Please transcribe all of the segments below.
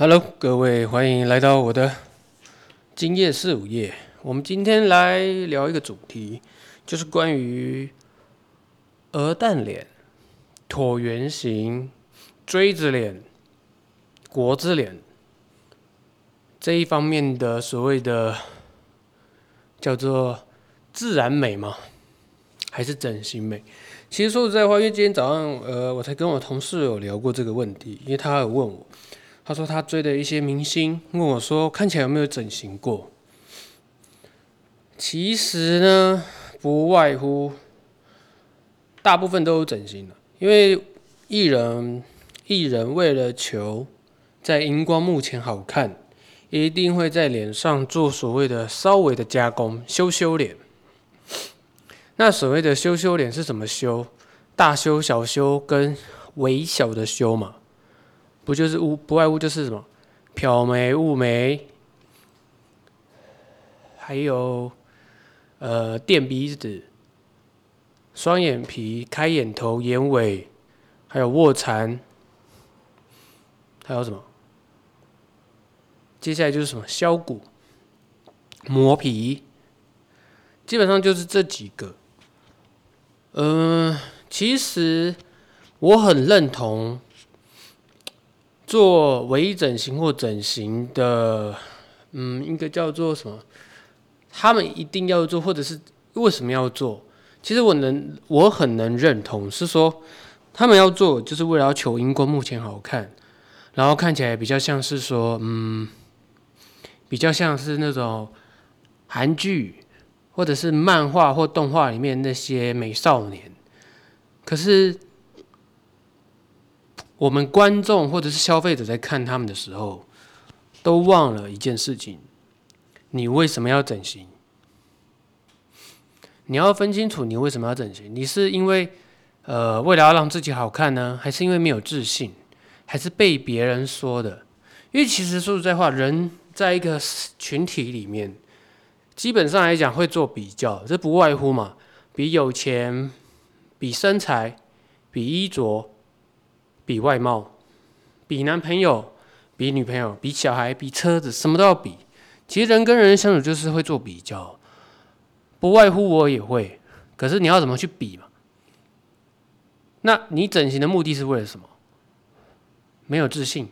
Hello，各位，欢迎来到我的今夜四五夜。我们今天来聊一个主题，就是关于鹅蛋脸、椭圆形、锥子脸、国字脸这一方面的所谓的叫做自然美吗？还是整形美？其实说实在话，因为今天早上呃，我才跟我同事有聊过这个问题，因为他有问我。他说他追的一些明星问我说，看起来有没有整形过？其实呢，不外乎大部分都有整形的，因为艺人艺人为了求在荧光幕前好看，一定会在脸上做所谓的稍微的加工，修修脸。那所谓的修修脸是怎么修？大修、小修跟微小的修嘛。不就是无不外乎就是什么漂眉、雾眉，还有呃垫鼻子、双眼皮、开眼头、眼尾，还有卧蚕，还有什么？接下来就是什么削骨、磨皮，基本上就是这几个。嗯、其实我很认同。做微整形或整形的，嗯，应该叫做什么？他们一定要做，或者是为什么要做？其实我能，我很能认同，是说他们要做，就是为了要求荧光幕前好看，然后看起来比较像是说，嗯，比较像是那种韩剧或者是漫画或动画里面那些美少年，可是。我们观众或者是消费者在看他们的时候，都忘了一件事情：你为什么要整形？你要分清楚你为什么要整形。你是因为呃为了要让自己好看呢，还是因为没有自信，还是被别人说的？因为其实说实在话，人在一个群体里面，基本上来讲会做比较，这不外乎嘛，比有钱，比身材，比衣着。比外貌，比男朋友，比女朋友，比小孩，比车子，什么都要比。其实人跟人相处就是会做比较，不外乎我也会。可是你要怎么去比嘛？那你整形的目的是为了什么？没有自信，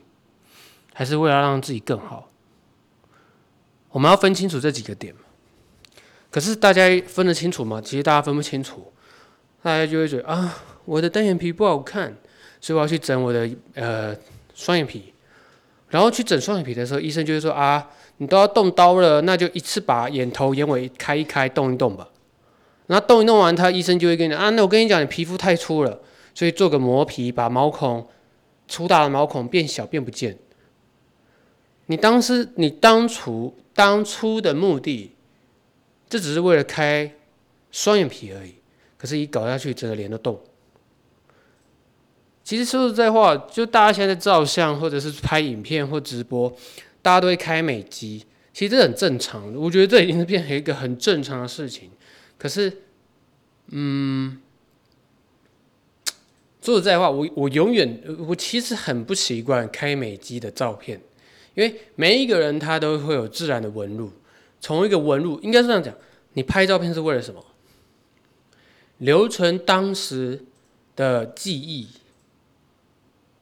还是为了让自己更好？我们要分清楚这几个点。可是大家分得清楚吗？其实大家分不清楚，大家就会觉得啊，我的单眼皮不好看。所以我要去整我的呃双眼皮，然后去整双眼皮的时候，医生就会说啊，你都要动刀了，那就一次把眼头、眼尾开一开，动一动吧。然后动一动完，他医生就会跟你啊，那我跟你讲，你皮肤太粗了，所以做个磨皮，把毛孔粗大的毛孔变小变不见。你当时你当初当初的目的，这只是为了开双眼皮而已，可是一搞下去，整个脸都动。其实说实在话，就大家现在照相或者是拍影片或直播，大家都会开美肌，其实这很正常。我觉得这已经是变成一个很正常的事情。可是，嗯，说实在话，我我永远我其实很不习惯开美肌的照片，因为每一个人他都会有自然的纹路。从一个纹路，应该是这样讲，你拍照片是为了什么？留存当时的记忆。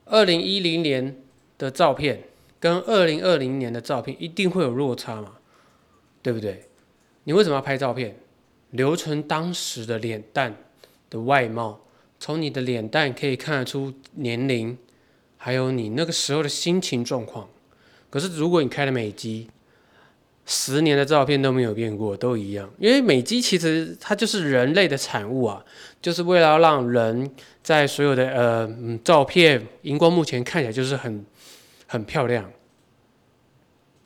二零一零年的照片跟二零二零年的照片一定会有落差嘛？对不对？你为什么要拍照片？留存当时的脸蛋的外貌，从你的脸蛋可以看得出年龄，还有你那个时候的心情状况。可是如果你开了美肌，十年的照片都没有变过，都一样。因为美肌其实它就是人类的产物啊，就是为了让人在所有的呃嗯照片荧光幕前看起来就是很很漂亮。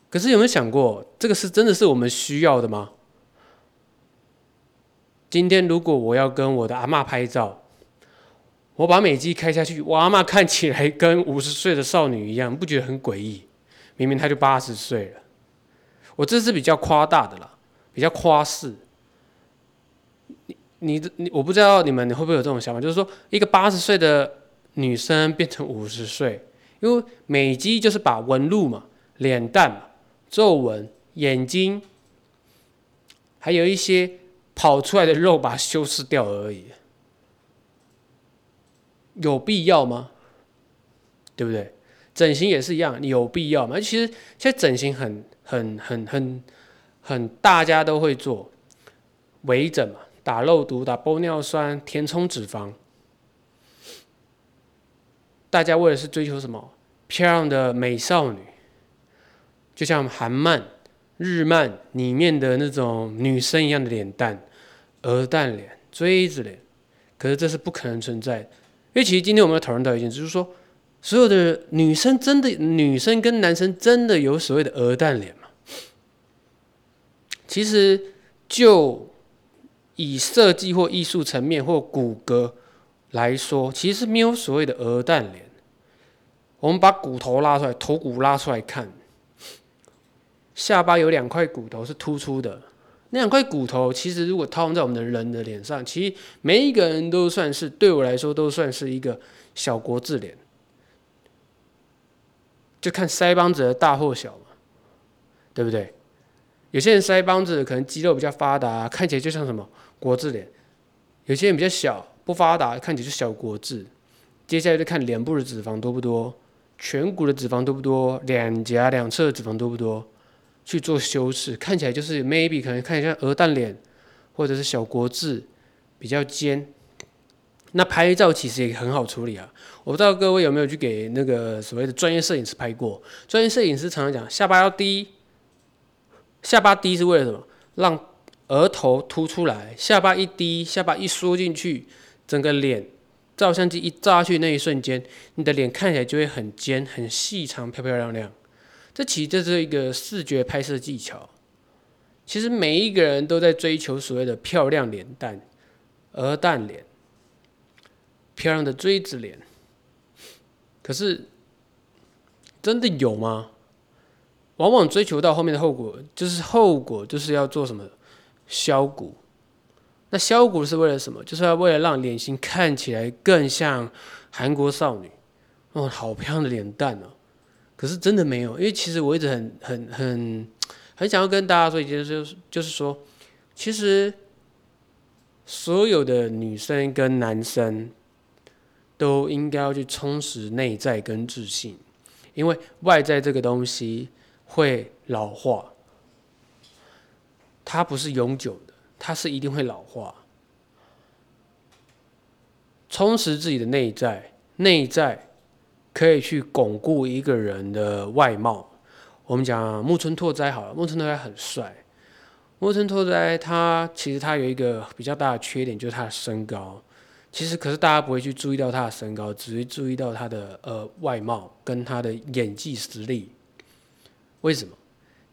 可是有没有想过，这个是真的是我们需要的吗？今天如果我要跟我的阿嬷拍照，我把美肌开下去，我阿嬷看起来跟五十岁的少女一样，不觉得很诡异？明明她就八十岁了。我这是比较夸大的啦，比较夸饰。你你你，我不知道你们你会不会有这种想法，就是说，一个八十岁的女生变成五十岁，因为美肌就是把纹路嘛、脸蛋嘛、皱纹、眼睛，还有一些跑出来的肉，把它修饰掉而已。有必要吗？对不对？整形也是一样，有必要吗？其实现在整形很、很、很、很、很，大家都会做，微整嘛，打肉毒、打玻尿酸、填充脂肪。大家为的是追求什么？漂亮的美少女，就像韩漫、日漫里面的那种女生一样的脸蛋，鹅蛋脸、锥子脸。可是这是不可能存在的，因为其实今天我们要讨论到一件，就是说，所有的女生真的，女生跟男生真的有所谓的鹅蛋脸吗？其实就以设计或艺术层面或骨骼。来说，其实没有所谓的鹅蛋脸。我们把骨头拉出来，头骨拉出来看，下巴有两块骨头是突出的。那两块骨头，其实如果套用在我们的人的脸上，其实每一个人都算是，对我来说都算是一个小国字脸。就看腮帮子的大或小嘛，对不对？有些人腮帮子可能肌肉比较发达，看起来就像什么国字脸；有些人比较小。不发达，看起来是小国字。接下来就看脸部的脂肪多不多，颧骨的脂肪多不多，脸颊两侧的脂肪多不多，去做修饰，看起来就是 maybe 可能看起来像鹅蛋脸，或者是小国字，比较尖。那拍照其实也很好处理啊。我不知道各位有没有去给那个所谓的专业摄影师拍过？专业摄影师常常讲下巴要低，下巴低是为了什么？让额头凸出来，下巴一低，下巴一缩进去。整个脸，照相机一照下去那一瞬间，你的脸看起来就会很尖、很细长、漂漂亮亮。这其实这是一个视觉拍摄技巧。其实每一个人都在追求所谓的漂亮脸蛋、鹅蛋脸、漂亮的锥子脸。可是，真的有吗？往往追求到后面的后果，就是后果就是要做什么？削骨。那削骨是为了什么？就是要为了让脸型看起来更像韩国少女，哦，好漂亮的脸蛋哦。可是真的没有，因为其实我一直很、很、很、很想要跟大家说一件事，就是就是说，其实所有的女生跟男生都应该要去充实内在跟自信，因为外在这个东西会老化，它不是永久的。它是一定会老化，充实自己的内在，内在可以去巩固一个人的外貌。我们讲木村拓哉好了，木村拓哉很帅。木村拓哉他其实他有一个比较大的缺点，就是他的身高。其实可是大家不会去注意到他的身高，只会注意到他的呃外貌跟他的演技实力。为什么？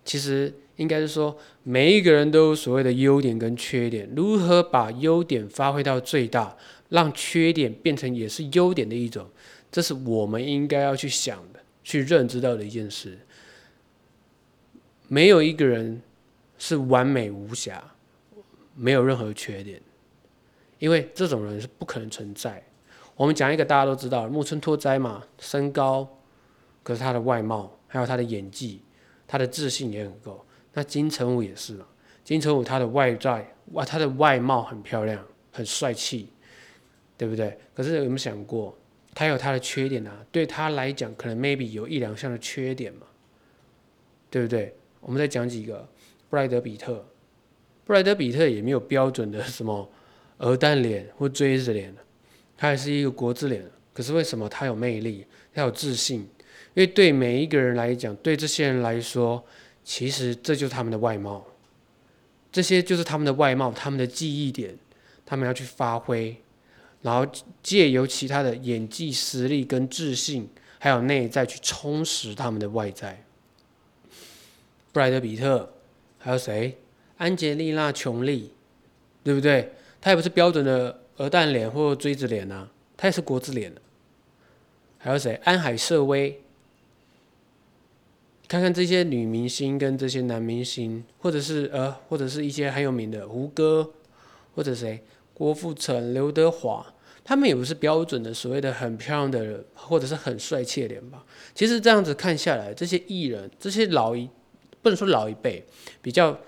其实。应该是说，每一个人都有所谓的优点跟缺点，如何把优点发挥到最大，让缺点变成也是优点的一种，这是我们应该要去想的、去认知到的一件事。没有一个人是完美无瑕，没有任何缺点，因为这种人是不可能存在。我们讲一个大家都知道，木村拓哉嘛，身高，可是他的外貌，还有他的演技，他的自信也很够。那金城武也是嘛，金城武他的外在哇，他的外貌很漂亮，很帅气，对不对？可是有没有想过，他有他的缺点啊？对他来讲，可能 maybe 有一两项的缺点嘛，对不对？我们再讲几个，布莱德彼特，布莱德彼特也没有标准的什么鹅蛋脸或锥子脸，他还是一个国字脸。可是为什么他有魅力？他有自信？因为对每一个人来讲，对这些人来说。其实这就是他们的外貌，这些就是他们的外貌，他们的记忆点，他们要去发挥，然后借由其他的演技实力跟自信，还有内在去充实他们的外在。布莱德彼特，还有谁？安洁莉娜琼丽，对不对？他也不是标准的鹅蛋脸或锥子脸啊，他也是国字脸。还有谁？安海瑟薇。看看这些女明星跟这些男明星，或者是呃，或者是一些很有名的胡歌，或者谁，郭富城、刘德华，他们也不是标准的所谓的很漂亮的人，或者是很帅气的脸吧。其实这样子看下来，这些艺人，这些老一不能说老一辈，比较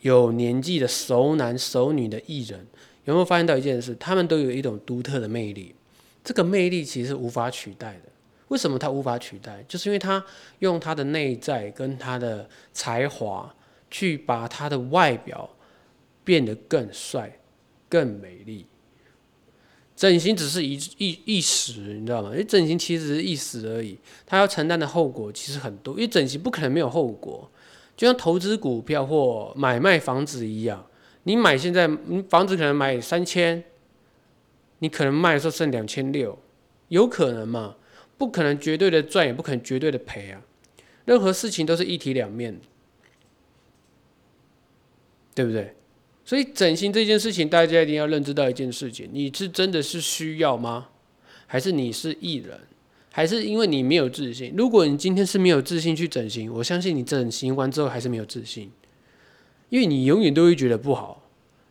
有年纪的熟男熟女的艺人，有没有发现到一件事？他们都有一种独特的魅力，这个魅力其实是无法取代的。为什么他无法取代？就是因为他用他的内在跟他的才华，去把他的外表变得更帅、更美丽。整形只是一一一时，你知道吗？因为整形其实是一时而已，他要承担的后果其实很多。因为整形不可能没有后果，就像投资股票或买卖房子一样，你买现在房子可能买三千，你可能卖的时候剩两千六，有可能嘛？不可能绝对的赚，也不可能绝对的赔啊。任何事情都是一体两面，对不对？所以整形这件事情，大家一定要认知到一件事情：你是真的是需要吗？还是你是艺人？还是因为你没有自信？如果你今天是没有自信去整形，我相信你整形完之后还是没有自信，因为你永远都会觉得不好，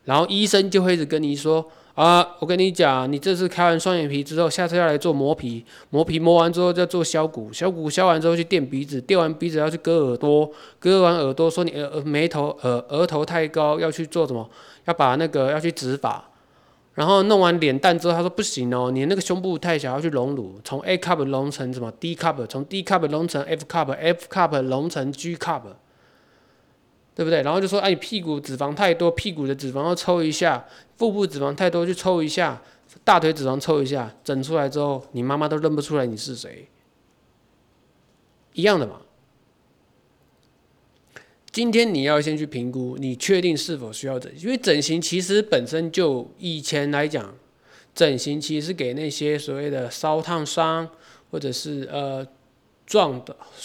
然后医生就会一直跟你说。啊，我跟你讲，你这次开完双眼皮之后，下次要来做磨皮，磨皮磨完之后再做削骨，削骨削完之后去垫鼻子，垫完鼻子要去割耳朵，割完耳朵说你额额眉头额额头太高，要去做什么？要把那个要去植发，然后弄完脸蛋之后，他说不行哦，你那个胸部太小，要去隆乳，从 A cup 隆成什么 D cup，从 D cup 隆成 F cup，F cup 隆成 G cup。对不对？然后就说，哎，你屁股脂肪太多，屁股的脂肪要抽一下；腹部脂肪太多，去抽一下；大腿脂肪抽一下。整出来之后，你妈妈都认不出来你是谁。一样的嘛。今天你要先去评估，你确定是否需要整形？因为整形其实本身就以前来讲，整形其实是给那些所谓的烧烫伤或者是呃撞的